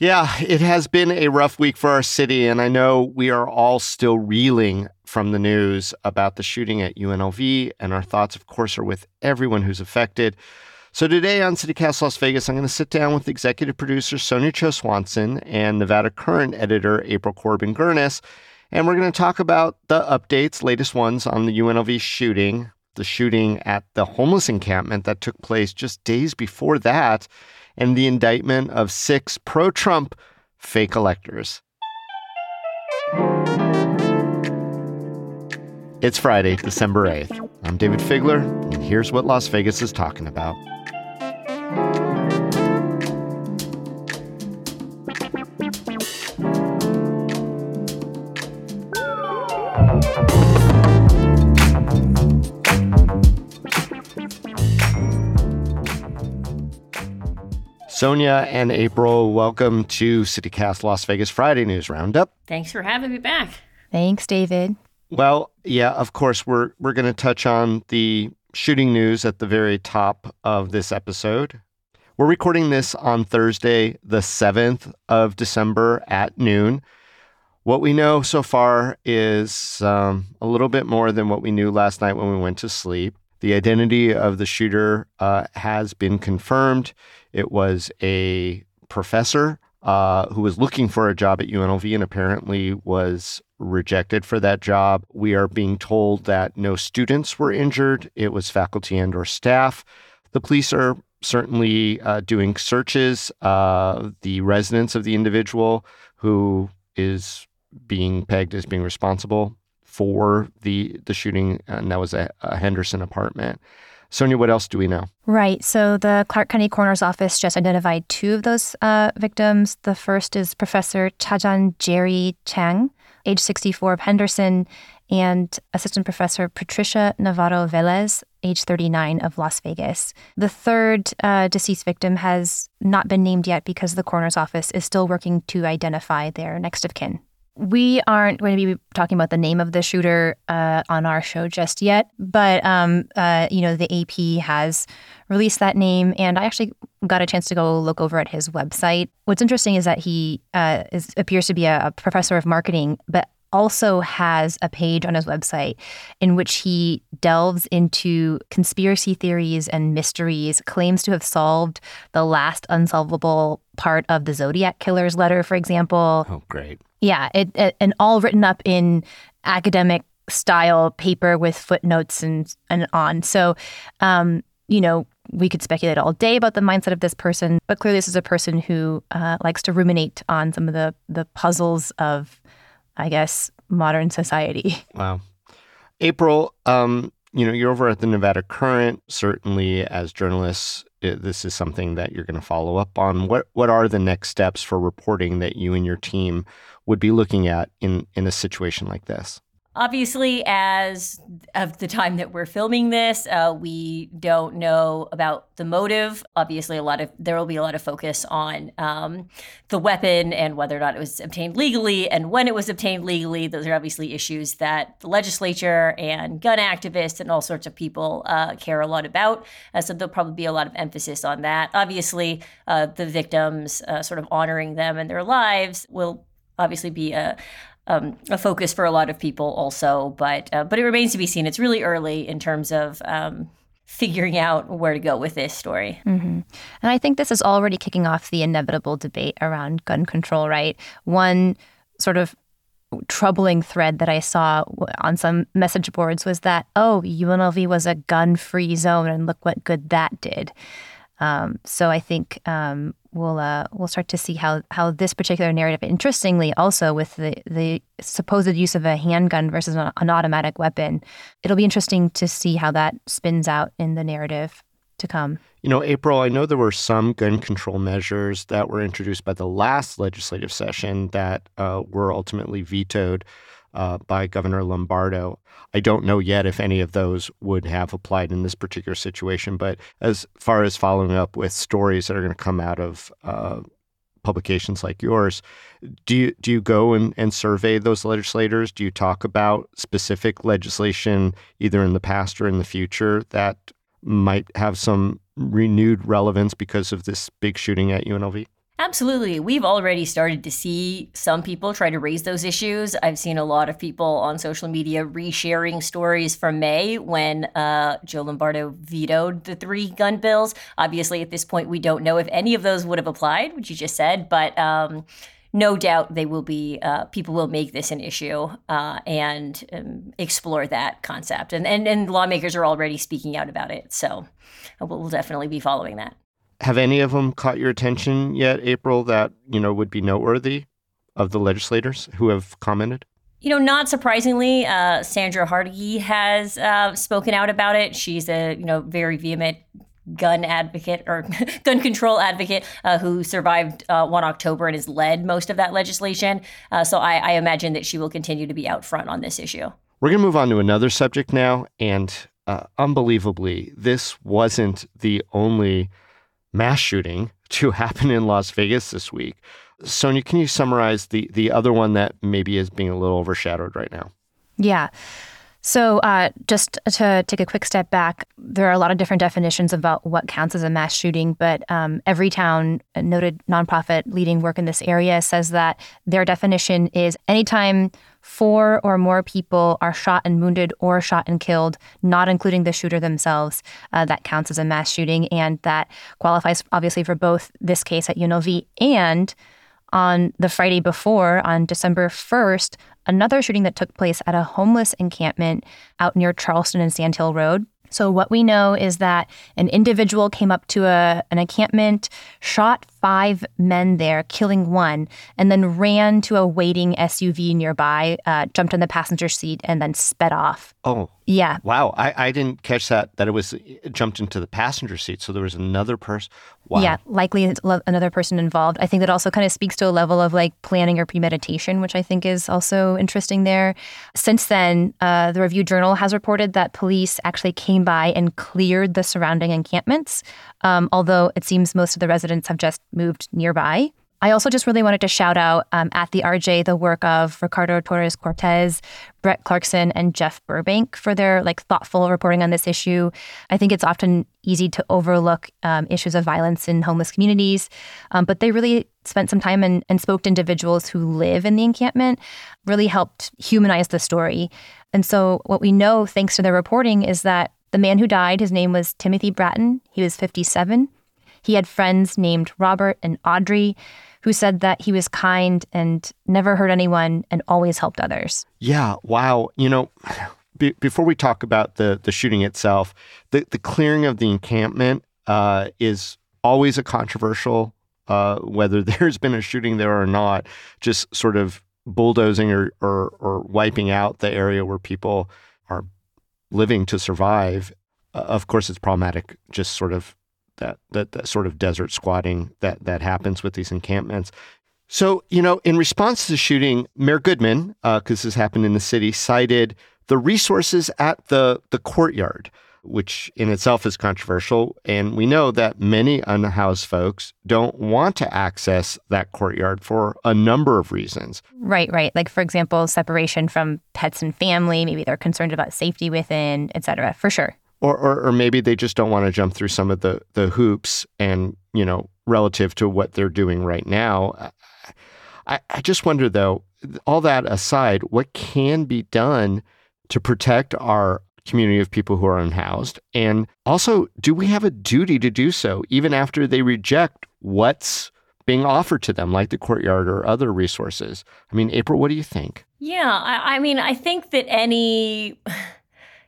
Yeah, it has been a rough week for our city, and I know we are all still reeling from the news about the shooting at UNLV, and our thoughts, of course, are with everyone who's affected. So today on CityCast Las Vegas, I'm going to sit down with executive producer Sonja Cho Swanson and Nevada Current editor April Corbin Girnus, and we're going to talk about the updates, latest ones on the UNLV shooting, the shooting at the homeless encampment that took place just days before that, and the indictment of six pro Trump fake electors. It's Friday, December 8th. I'm Dayvid Figler, and here's what Las Vegas is talking about. Sonja and April, welcome to CityCast Las Vegas Friday News Roundup. Thanks for having me back. Thanks, Dayvid. Well, yeah, of course, we're we're going to touch on the shooting news at the very top of this episode. We're recording this on Thursday, the 7th of December at noon. What we know so far is um, a little bit more than what we knew last night when we went to sleep. The identity of the shooter uh, has been confirmed. It was a professor uh, who was looking for a job at UNLV and apparently was rejected for that job. We are being told that no students were injured. It was faculty and or staff. The police are certainly uh, doing searches. Uh, the residence of the individual who is being pegged as being responsible for the the shooting, and that was a, a Henderson apartment. Sonja, what else do we know? Right. So the Clark County Coroner's Office just identified two of those uh, victims. The first is Professor Cha Jan Jerry Chang, age 64 of Henderson, and Assistant Professor Patricia Navarro Velez, age 39 of Las Vegas. The third uh, deceased victim has not been named yet because the coroner's office is still working to identify their next of kin. We aren't going to be talking about the name of the shooter uh, on our show just yet, but um, uh, you know the AP has released that name, and I actually got a chance to go look over at his website. What's interesting is that he uh, is, appears to be a, a professor of marketing, but also has a page on his website in which he delves into conspiracy theories and mysteries, claims to have solved the last unsolvable part of the Zodiac Killer's letter, for example. Oh, great. Yeah, it, it, and all written up in academic style paper with footnotes and and on. So, um, you know, we could speculate all day about the mindset of this person, but clearly this is a person who uh, likes to ruminate on some of the the puzzles of, I guess, modern society. Wow, April. Um, you know, you're over at the Nevada Current. Certainly, as journalists, it, this is something that you're going to follow up on. What what are the next steps for reporting that you and your team would be looking at in in a situation like this? Obviously, as of the time that we're filming this, uh, we don't know about the motive. Obviously, a lot of there will be a lot of focus on um, the weapon and whether or not it was obtained legally and when it was obtained legally. Those are obviously issues that the legislature and gun activists and all sorts of people uh, care a lot about. Uh, so there'll probably be a lot of emphasis on that. Obviously, uh, the victims, uh, sort of honoring them and their lives, will obviously be a um, a focus for a lot of people also, but uh, but it remains to be seen. It's really early in terms of um, figuring out where to go with this story. Mm-hmm. And I think this is already kicking off the inevitable debate around gun control. Right, one sort of troubling thread that I saw on some message boards was that oh UNLV was a gun-free zone, and look what good that did. Um, so I think um, we'll uh, we'll start to see how how this particular narrative, interestingly, also with the the supposed use of a handgun versus an, an automatic weapon, it'll be interesting to see how that spins out in the narrative to come. You know, April, I know there were some gun control measures that were introduced by the last legislative session that uh, were ultimately vetoed uh, by Governor Lombardo. I don't know yet if any of those would have applied in this particular situation, but as far as following up with stories that are going to come out of uh, publications like yours, do you do you go and, and survey those legislators? Do you talk about specific legislation either in the past or in the future that might have some renewed relevance because of this big shooting at UNLV? Absolutely. We've already started to see some people try to raise those issues. I've seen a lot of people on social media resharing stories from May when uh, Joe Lombardo vetoed the three gun bills. Obviously, at this point, we don't know if any of those would have applied, which you just said, but. Um, no doubt they will be uh, people will make this an issue uh, and um, explore that concept and, and and lawmakers are already speaking out about it so uh, we'll definitely be following that have any of them caught your attention yet, April, that, you know, would be noteworthy of the legislators who have commented? You know, not surprisingly, uh, Sandra Jauregui has uh, spoken out about it. She's a, you know, very vehement gun advocate or gun control advocate uh, who survived uh, 1 October and has led most of that legislation. Uh, so I, I, imagine that she will continue to be out front on this issue. We're going to move on to another subject now. And uh, unbelievably, this wasn't the only mass shooting to happen in Las Vegas this week. Sonja, can you summarize the the other one that maybe is being a little overshadowed right now? Yeah. So, uh, just to take a quick step back, there are a lot of different definitions about what counts as a mass shooting, but um, Everytown, a noted nonprofit leading work in this area, says that their definition is anytime four or more people are shot and wounded or shot and killed, not including the shooter themselves, uh, that counts as a mass shooting. And that qualifies obviously for both this case at UNLV and on the Friday before, on December 1st, another shooting that took place at a homeless encampment out near Charleston and Sandhill Road. So, what we know is that an individual came up to a, an encampment, shot five men there, killing one, and then ran to a waiting SUV nearby, uh, jumped in the passenger seat, and then sped off. Oh. Yeah. Wow. I, I didn't catch that, that it was it jumped into the passenger seat. So there was another person. Wow. Yeah. Likely another person involved. I think that also kind of speaks to a level of like planning or premeditation, which I think is also interesting there. Since then, uh, the Review Journal has reported that police actually came by and cleared the surrounding encampments, um, although it seems most of the residents have just moved nearby. I also just really wanted to shout out um, at the RJ the work of Ricardo Torres Cortez, Brett Clarkson, and Jeff Burbank for their like thoughtful reporting on this issue. I think it's often easy to overlook um, issues of violence in homeless communities, um, but they really spent some time and, and spoke to individuals who live in the encampment, really helped humanize the story. And so, what we know, thanks to their reporting, is that the man who died, his name was Timothy Bratton. He was 57. He had friends named Robert and Audrey who said that he was kind and never hurt anyone and always helped others. Yeah, wow. You know, be, before we talk about the the shooting itself, the the clearing of the encampment uh, is always a controversial. Uh, whether there's been a shooting there or not, just sort of bulldozing or, or or wiping out the area where people are living to survive. Uh, of course, it's problematic. Just sort of that, that that sort of desert squatting that that happens with these encampments. So, you know, in response to the shooting, Mayor Goodman, because uh, this happened in the city, cited the resources at the the courtyard, which in itself is controversial. And we know that many unhoused folks don't want to access that courtyard for a number of reasons. Right, right. Like, for example, separation from pets and family. Maybe they're concerned about safety within, et cetera, for sure or, or, or maybe they just don't want to jump through some of the the hoops and you know relative to what they're doing right now. I, I just wonder though all that aside what can be done to protect our community of people who are unhoused? And also do we have a duty to do so even after they reject what's being offered to them like the courtyard or other resources? I mean april what do you think? Yeah I, I mean i think that any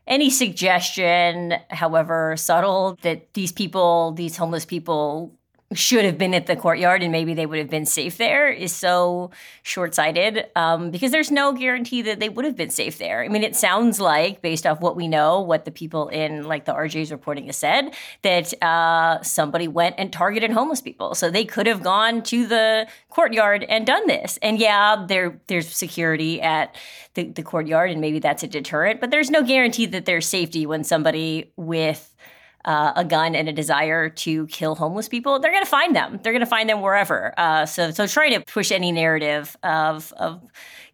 any suggestion, however subtle, that these people, these homeless people, should have been at the courtyard and maybe they would have been safe there is so short sighted um, because there's no guarantee that they would have been safe there. I mean, it sounds like, based off what we know, what the people in like the RJ's reporting has said, that uh, somebody went and targeted homeless people. So they could have gone to the courtyard and done this. And yeah, there there's security at the, the courtyard and maybe that's a deterrent, but there's no guarantee that there's safety when somebody with uh, a gun and a desire to kill homeless people, they're going to find them. They're going to find them wherever. Uh, so, so trying to push any narrative of, of,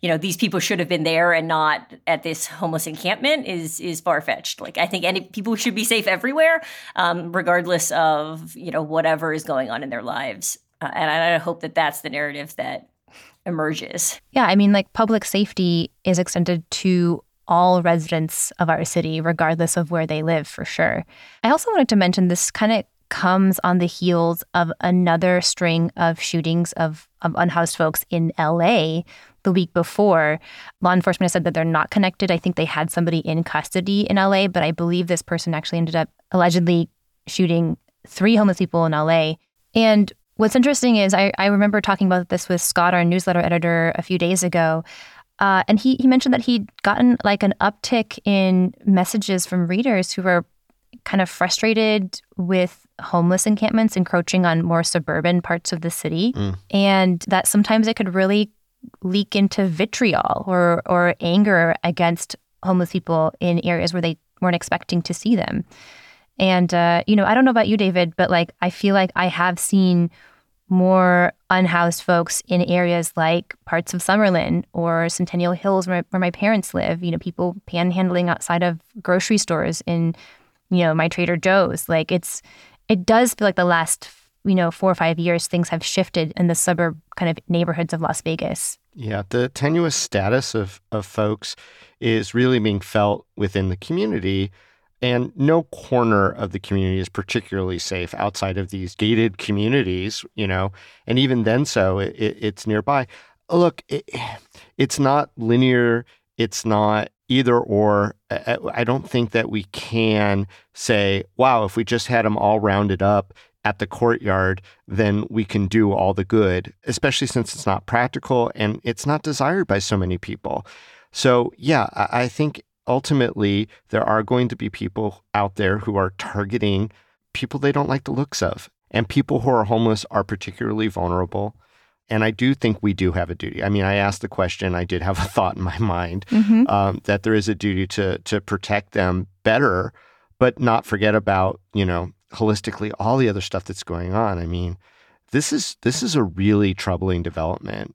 you know, these people should have been there and not at this homeless encampment is is far fetched. Like, I think any people should be safe everywhere, um, regardless of you know whatever is going on in their lives. Uh, and I, I hope that that's the narrative that emerges. Yeah, I mean, like public safety is extended to all residents of our city, regardless of where they live, for sure. I also wanted to mention this kind of comes on the heels of another string of shootings of, of unhoused folks in LA the week before. Law enforcement has said that they're not connected. I think they had somebody in custody in LA, but I believe this person actually ended up allegedly shooting three homeless people in LA. And what's interesting is I, I remember talking about this with Scott, our newsletter editor, a few days ago. Uh, and he, he mentioned that he'd gotten like an uptick in messages from readers who were kind of frustrated with homeless encampments encroaching on more suburban parts of the city. Mm. And that sometimes it could really leak into vitriol or, or anger against homeless people in areas where they weren't expecting to see them. And, uh, you know, I don't know about you, Dayvid, but like I feel like I have seen more unhoused folks in areas like parts of Summerlin or Centennial Hills where, where my parents live, you know, people panhandling outside of grocery stores in, you know, my Trader Joe's. Like it's, it does feel like the last, you know, four or five years, things have shifted in the suburb kind of neighborhoods of Las Vegas. Yeah, the tenuous status of, of folks is really being felt within the community and no corner of the community is particularly safe outside of these gated communities, you know, and even then, so it, it, it's nearby. Look, it, it's not linear. It's not either or. I don't think that we can say, wow, if we just had them all rounded up at the courtyard, then we can do all the good, especially since it's not practical and it's not desired by so many people. So, yeah, I think ultimately, there are going to be people out there who are targeting people they don't like the looks of. And people who are homeless are particularly vulnerable. And I do think we do have a duty. I mean, I asked the question, I did have a thought in my mind mm-hmm. um, that there is a duty to, to protect them better, but not forget about, you know, holistically all the other stuff that's going on. I mean, this is this is a really troubling development.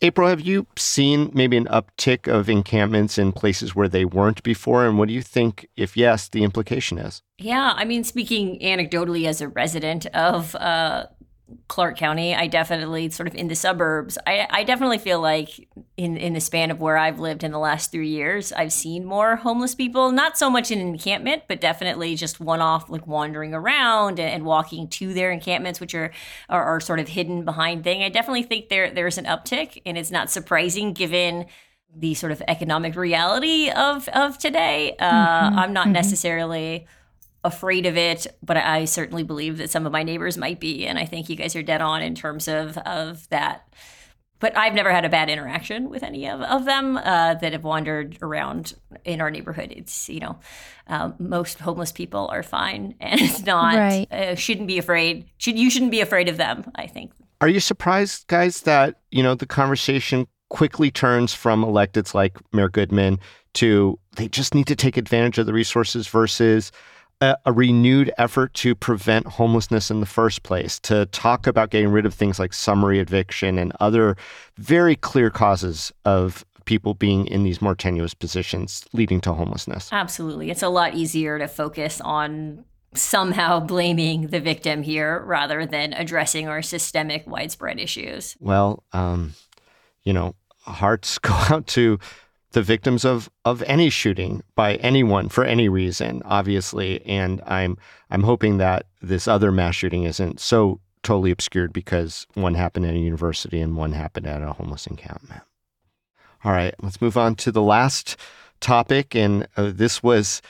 April, have you seen maybe an uptick of encampments in places where they weren't before? And what do you think, if yes, the implication is? Yeah, I mean, speaking anecdotally as a resident of uh, Clark County, I definitely sort of in the suburbs. I, I definitely feel like in in the span of where I've lived in the last three years, I've seen more homeless people. Not so much in an encampment, but definitely just one off, like wandering around and, and walking to their encampments, which are, are, are sort of hidden behind thing. I definitely think there there's an uptick, and it's not surprising given the sort of economic reality of of today. Uh, mm-hmm. I'm not mm-hmm. necessarily afraid of it, but I certainly believe that some of my neighbors might be. And I think you guys are dead on in terms of of that but I've never had a bad interaction with any of, of them uh, that have wandered around in our neighborhood. It's, you know, uh, most homeless people are fine and it's not, right. uh, shouldn't be afraid. Should, you shouldn't be afraid of them, I think. Are you surprised, guys, that, you know, the conversation quickly turns from electeds like Mayor Goodman to they just need to take advantage of the resources versus a, a, renewed effort to prevent homelessness in the first place, to talk about getting rid of things like summary eviction and other very clear causes of people being in these more tenuous positions leading to homelessness. Absolutely. It's a lot easier to focus on somehow blaming the victim here rather than addressing our systemic widespread issues. Well, um, you know, hearts go out to the victims of of any shooting by anyone for any reason, obviously. And I'm I'm hoping that this other mass shooting isn't so totally obscured because one happened at a university and one happened at a homeless encampment. All right, let's move on to the last topic, and uh, this was,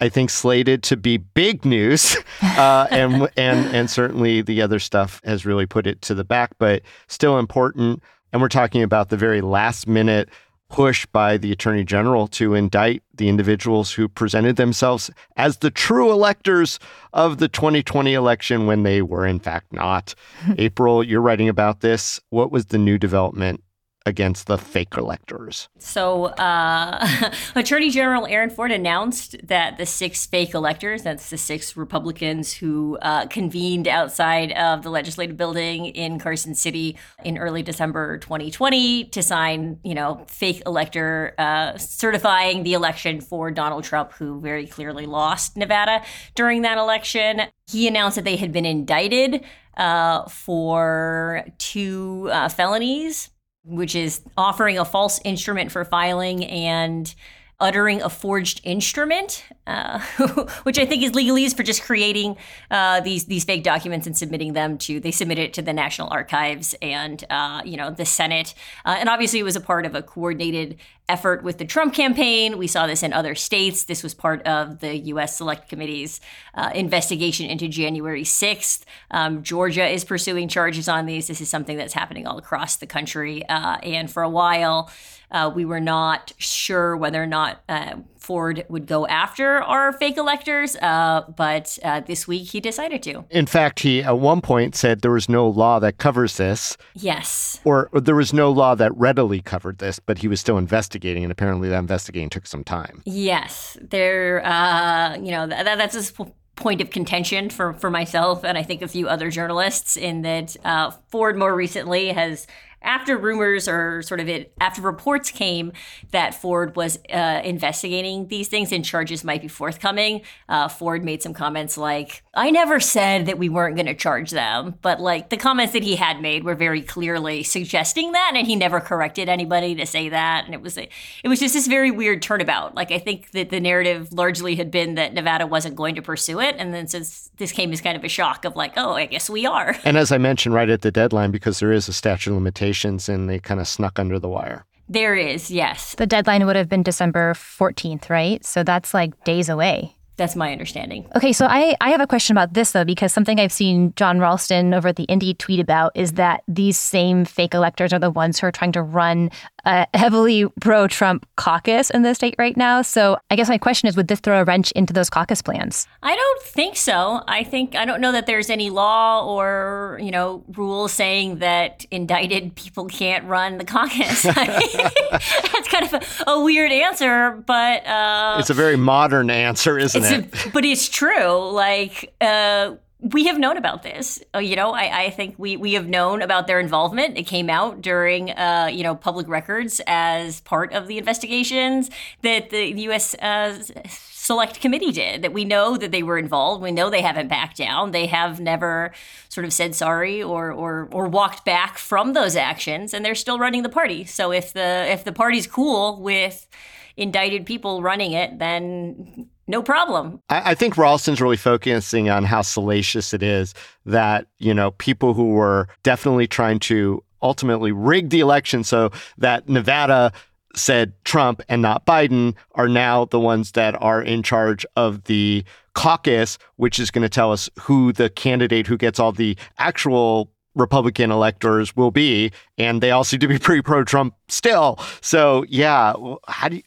I think, slated to be big news, uh, and and and certainly the other stuff has really put it to the back, but still important. And we're talking about the very last minute push by the attorney general to indict the individuals who presented themselves as the true electors of the 2020 election when they were in fact not. April, you're writing about this. What was the new development against the fake electors. So, uh, Attorney General Aaron Ford announced that the six fake electors, that's the six Republicans who uh, convened outside of the legislative building in Carson City in early December 2020 to sign, you know, fake elector uh, certifying the election for Donald Trump, who very clearly lost Nevada during that election. He announced that they had been indicted uh, for two uh, felonies which is offering a false instrument for filing and uttering a forged instrument, uh, which I think is legalese for just creating uh, these these fake documents and submitting them to. They submitted it to the National Archives and uh, you know the Senate, uh, and obviously it was a part of a coordinated effort with the Trump campaign. We saw this in other states. This was part of the U.S. Select Committee's uh, investigation into January 6th. Um, Georgia is pursuing charges on these. This is something that's happening all across the country, uh, and for a while. Uh, we were not sure whether or not uh, Ford would go after our fake electors, uh, but uh, this week he decided to. In fact, he at one point said there was no law that covers this. Yes. Or, or there was no law that readily covered this, but he was still investigating, and apparently that investigating took some time. Yes, there. Uh, you know that, that's his point of contention for, for myself and I think a few other journalists in that uh, Ford more recently has after rumors or sort of it after reports came that Ford was uh, investigating these things and charges might be forthcoming, uh, Ford made some comments like, "I never said that we weren't going to charge them," but like the comments that he had made were very clearly suggesting that, and he never corrected anybody to say that, and it was a, it was just this very weird turnabout. Like I think that the narrative largely had been that Nevada wasn't going to pursue it, and then since this came as kind of a shock of like, oh, I guess we are. And as I mentioned right at the deadline, because there is a statute of limitations and they kind of snuck under the wire. There is, yes. The deadline would have been December 14th, right? So that's like days away. That's my understanding. Okay, so I, I have a question about this though, because something I've seen John Ralston over at the Indy tweet about is that these same fake electors are the ones who are trying to run a heavily pro Trump caucus in the state right now. So I guess my question is would this throw a wrench into those caucus plans? I don't think so. I think I don't know that there's any law or, you know, rule saying that indicted people can't run the caucus. That's kind of a, a weird answer, but uh, it's a very modern answer, isn't it? A, but it's true. Like uh, we have known about this. Uh, you know, I, I, think we, we have known about their involvement. It came out during, uh, you know, public records as part of the investigations that the U.S. Uh, Select Committee did. That we know that they were involved. We know they haven't backed down. They have never sort of said sorry or or or walked back from those actions, and they're still running the party. So if the if the party's cool with indicted people running it, then no problem. I, I, think Ralston's really focusing on how salacious it is that, you know, people who were definitely trying to ultimately rig the election so that Nevada said Trump and not Biden are now the ones that are in charge of the caucus, which is going to tell us who the candidate who gets all the actual Republican electors will be, and they all seem to be pretty pro-Trump still. So yeah, how do you?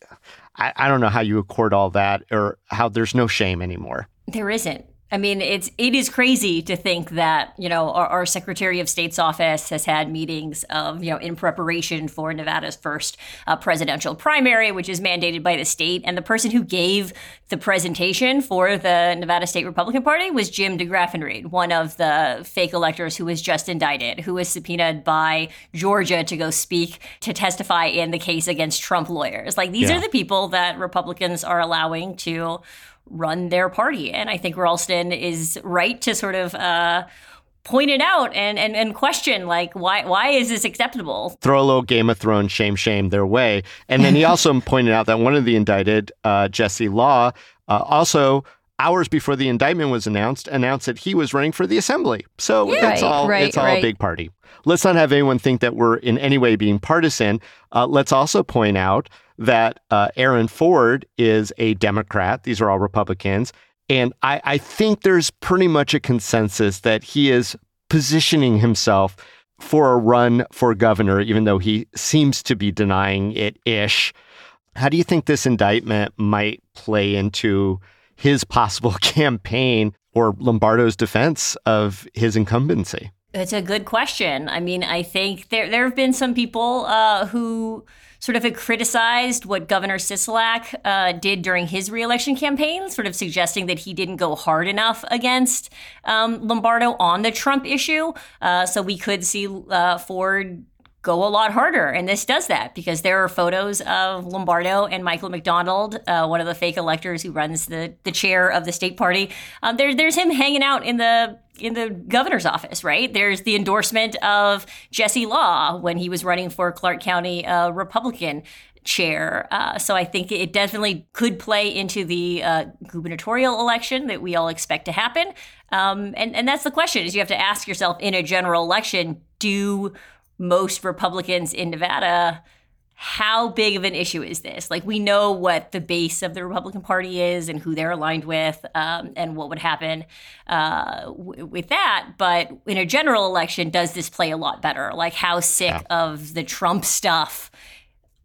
I, I don't know how you accord all that, or how there's no shame anymore. There isn't. I mean, it's it is crazy to think that you know our, our, Secretary of State's office has had meetings of you know in preparation for Nevada's first uh, presidential primary, which is mandated by the state, and the person who gave the presentation for the Nevada State Republican Party was Jim DeGraffenreid, one of the fake electors who was just indicted, who was subpoenaed by Georgia to go speak to testify in the case against Trump lawyers. Like these yeah. are the people that Republicans are allowing to run their party. And I think Ralston is right to sort of uh, point it out and, and, and question like why why is this acceptable? Throw a little Game of Thrones shame shame their way. And then he also pointed out that one of the indicted, uh, Jesse Law, uh, also hours before the indictment was announced, announced that he was running for the assembly. So yeah. it's all right, it's all right. a big party. Let's not have anyone think that we're in any way being partisan. Uh, let's also point out that uh, Aaron Ford is a Democrat. These are all Republicans. And I, I think there's pretty much a consensus that he is positioning himself for a run for governor, even though he seems to be denying it ish. How do you think this indictment might play into his possible campaign or Lombardo's defense of his incumbency? It's a good question. I mean, I think there there have been some people uh, who sort of had criticized what Governor Sisolak uh, did during his reelection campaign, sort of suggesting that he didn't go hard enough against um, Lombardo on the Trump issue. Uh, so we could see uh, Ford go a lot harder. And this does that because there are photos of Lombardo and Michael McDonald, uh, one of the fake electors who runs the, the chair of the state party. Um, there, there's him hanging out in the in the governor's office, right? There's the endorsement of Jesse Law when he was running for Clark County uh, Republican chair. Uh, so I think it definitely could play into the uh, gubernatorial election that we all expect to happen. Um, and, and that's the question is you have to ask yourself in a general election, do most Republicans in Nevada how big of an issue is this? Like, we know what the base of the Republican Party is and who they're aligned with, um, and what would happen uh, w- with that. But in a general election, does this play a lot better? Like, how sick yeah. of the Trump stuff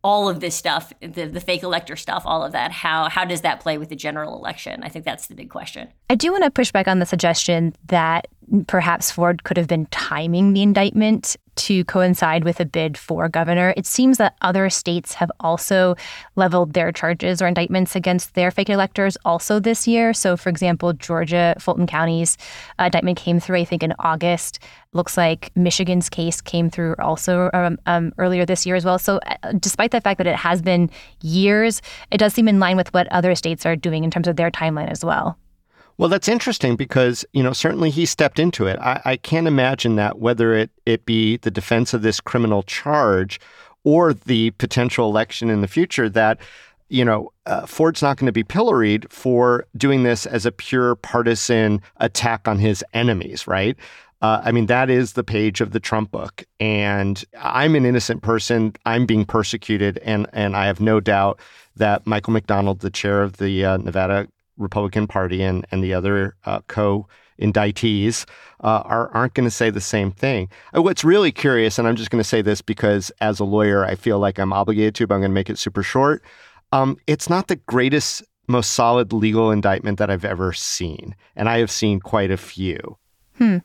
all of this stuff, the, the fake elector stuff, all of that, how how does that play with the general election? I think that's the big question. I do want to push back on the suggestion that perhaps Ford could have been timing the indictment to coincide with a bid for governor. It seems that other states have also leveled their charges or indictments against their fake electors also this year. So, for example, Georgia, Fulton County's uh, indictment came through, I think, in August. Looks like Michigan's case came through also um, um, earlier this year as well. So, uh, despite the fact that it has been years, it does seem in line with what other states are doing in terms of their timeline as well. Well, that's interesting because, you know, certainly he stepped into it. I, I can't imagine that whether it, it be the defense of this criminal charge or the potential election in the future, that, you know, uh, Ford's not going to be pilloried for doing this as a pure partisan attack on his enemies, right? Uh, I mean, that is the page of the Trump book. And I'm an innocent person. I'm being persecuted. And, and I have no doubt that Michael McDonald, the chair of the uh, Nevada Republican Party and, and the other uh, co indictees uh, are, aren't going to say the same thing. Uh, what's really curious, and I'm just going to say this because as a lawyer, I feel like I'm obligated to, but I'm going to make it super short. Um, it's not the greatest, most solid legal indictment that I've ever seen. And I have seen quite a few. Hmm.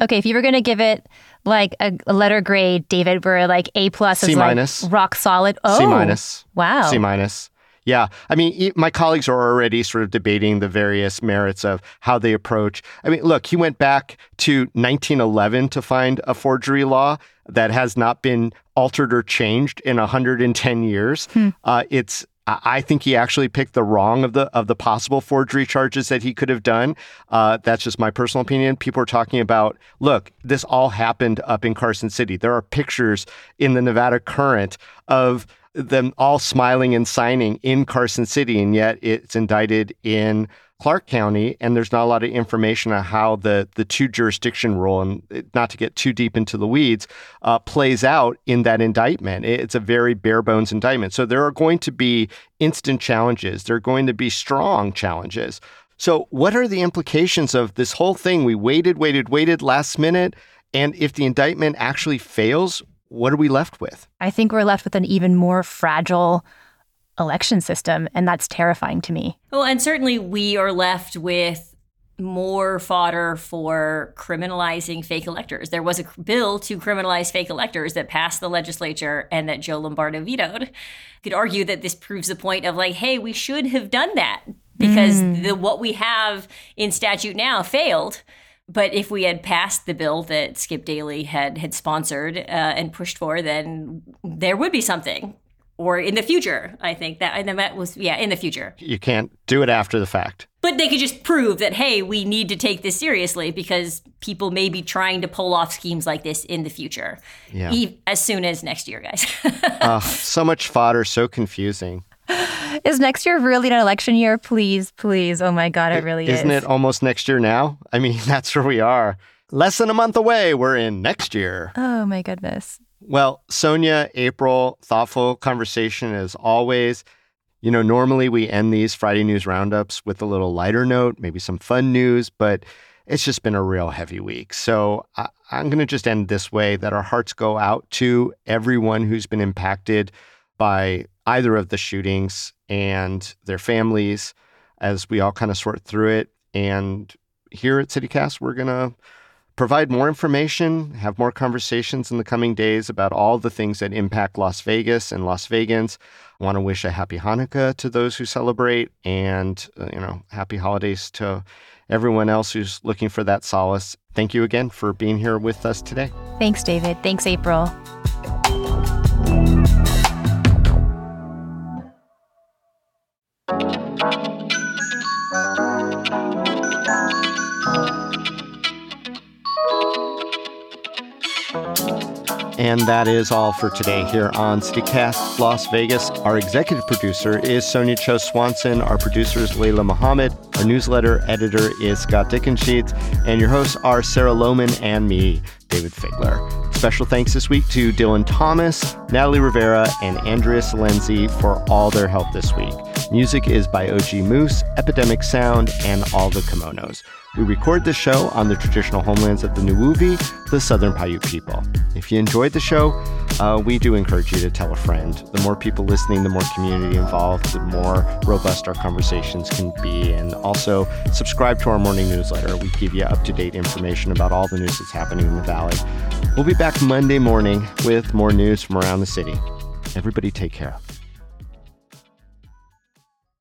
Okay, if you were going to give it like a, a, letter grade, Dayvid, where like A plus is C minus, like rock solid. Oh, C minus. Wow. C minus. Yeah. I mean, my colleagues are already sort of debating the various merits of how they approach. I mean, look, he went back to 1911 to find a forgery law that has not been altered or changed in 110 years. Hmm. Uh, it's I think he actually picked the wrong of the of the possible forgery charges that he could have done. Uh, that's just my personal opinion. People are talking about, look, this all happened up in Carson City. There are pictures in the Nevada Current of them all smiling and signing in Carson City, and yet it's indicted in Clark County, and there's not a lot of information on how the the two jurisdiction rule, and not to get too deep into the weeds, uh, plays out in that indictment. It's a very bare bones indictment. So there are going to be instant challenges. There are going to be strong challenges. So what are the implications of this whole thing? We waited, waited, waited last minute And if the indictment actually fails, what are we left with? I think we're left with an even more fragile election system, and that's terrifying to me. Well, and certainly we are left with more fodder for criminalizing fake electors. There was a bill to criminalize fake electors that passed the legislature and that Joe Lombardo vetoed. You could argue that this proves the point of like, hey, we should have done that because mm. the what we have in statute now failed. But if we had passed the bill that Skip Daly had had sponsored uh, and pushed for, then there would be something or in the future. I think that and that was yeah in the future. You can't do it after the fact. But they could just prove that hey, we need to take this seriously because people may be trying to pull off schemes like this in the future. Yeah. E- as soon as next year, guys. uh, so much fodder, so confusing. Is next year really an election year? Please, please. Oh my God, it really Isn't is. Isn't it almost next year now? I mean, that's where we are. Less than a month away, we're in next year. Oh my goodness. Well, Sonja, April, thoughtful conversation as always. You know, normally we end these Friday news roundups with a little lighter note, maybe some fun news, but it's just been a real heavy week. So I, am going to just end this way that our hearts go out to everyone who's been impacted by either of the shootings and their families as we all kind of sort through it. And here at CityCast, we're going to provide more information, have more conversations in the coming days about all the things that impact Las Vegas and Las Vegans. I want to wish a happy Hanukkah to those who celebrate and, uh, you know, happy holidays to everyone else who's looking for that solace. Thank you again for being here with us today. Thanks, Dayvid. Thanks, April. And that is all for today here on CityCast Las Vegas. Our executive producer is Sonja Cho Swanson. Our producer is Layla Muhammad. Our newsletter editor is Scott Dickensheets. And your hosts are Sarah Lohman and me, Dayvid Figler. Special thanks this week to Dylan Thomas, Natalie Rivera, and Andrea Silenzi for all their help this week. Music is by OG Moose, Epidemic Sound, and all the kimonos. We record the show on the traditional homelands of the Nuwuvi, the Southern Paiute people. If you enjoyed the show, uh, we do encourage you to tell a friend. The more people listening, the more community involved, the more robust our conversations can be. And also, subscribe to our morning newsletter. We give you up to date information about all the news that's happening in the Valley. We'll be back Monday morning with more news from around the city. Everybody, take care.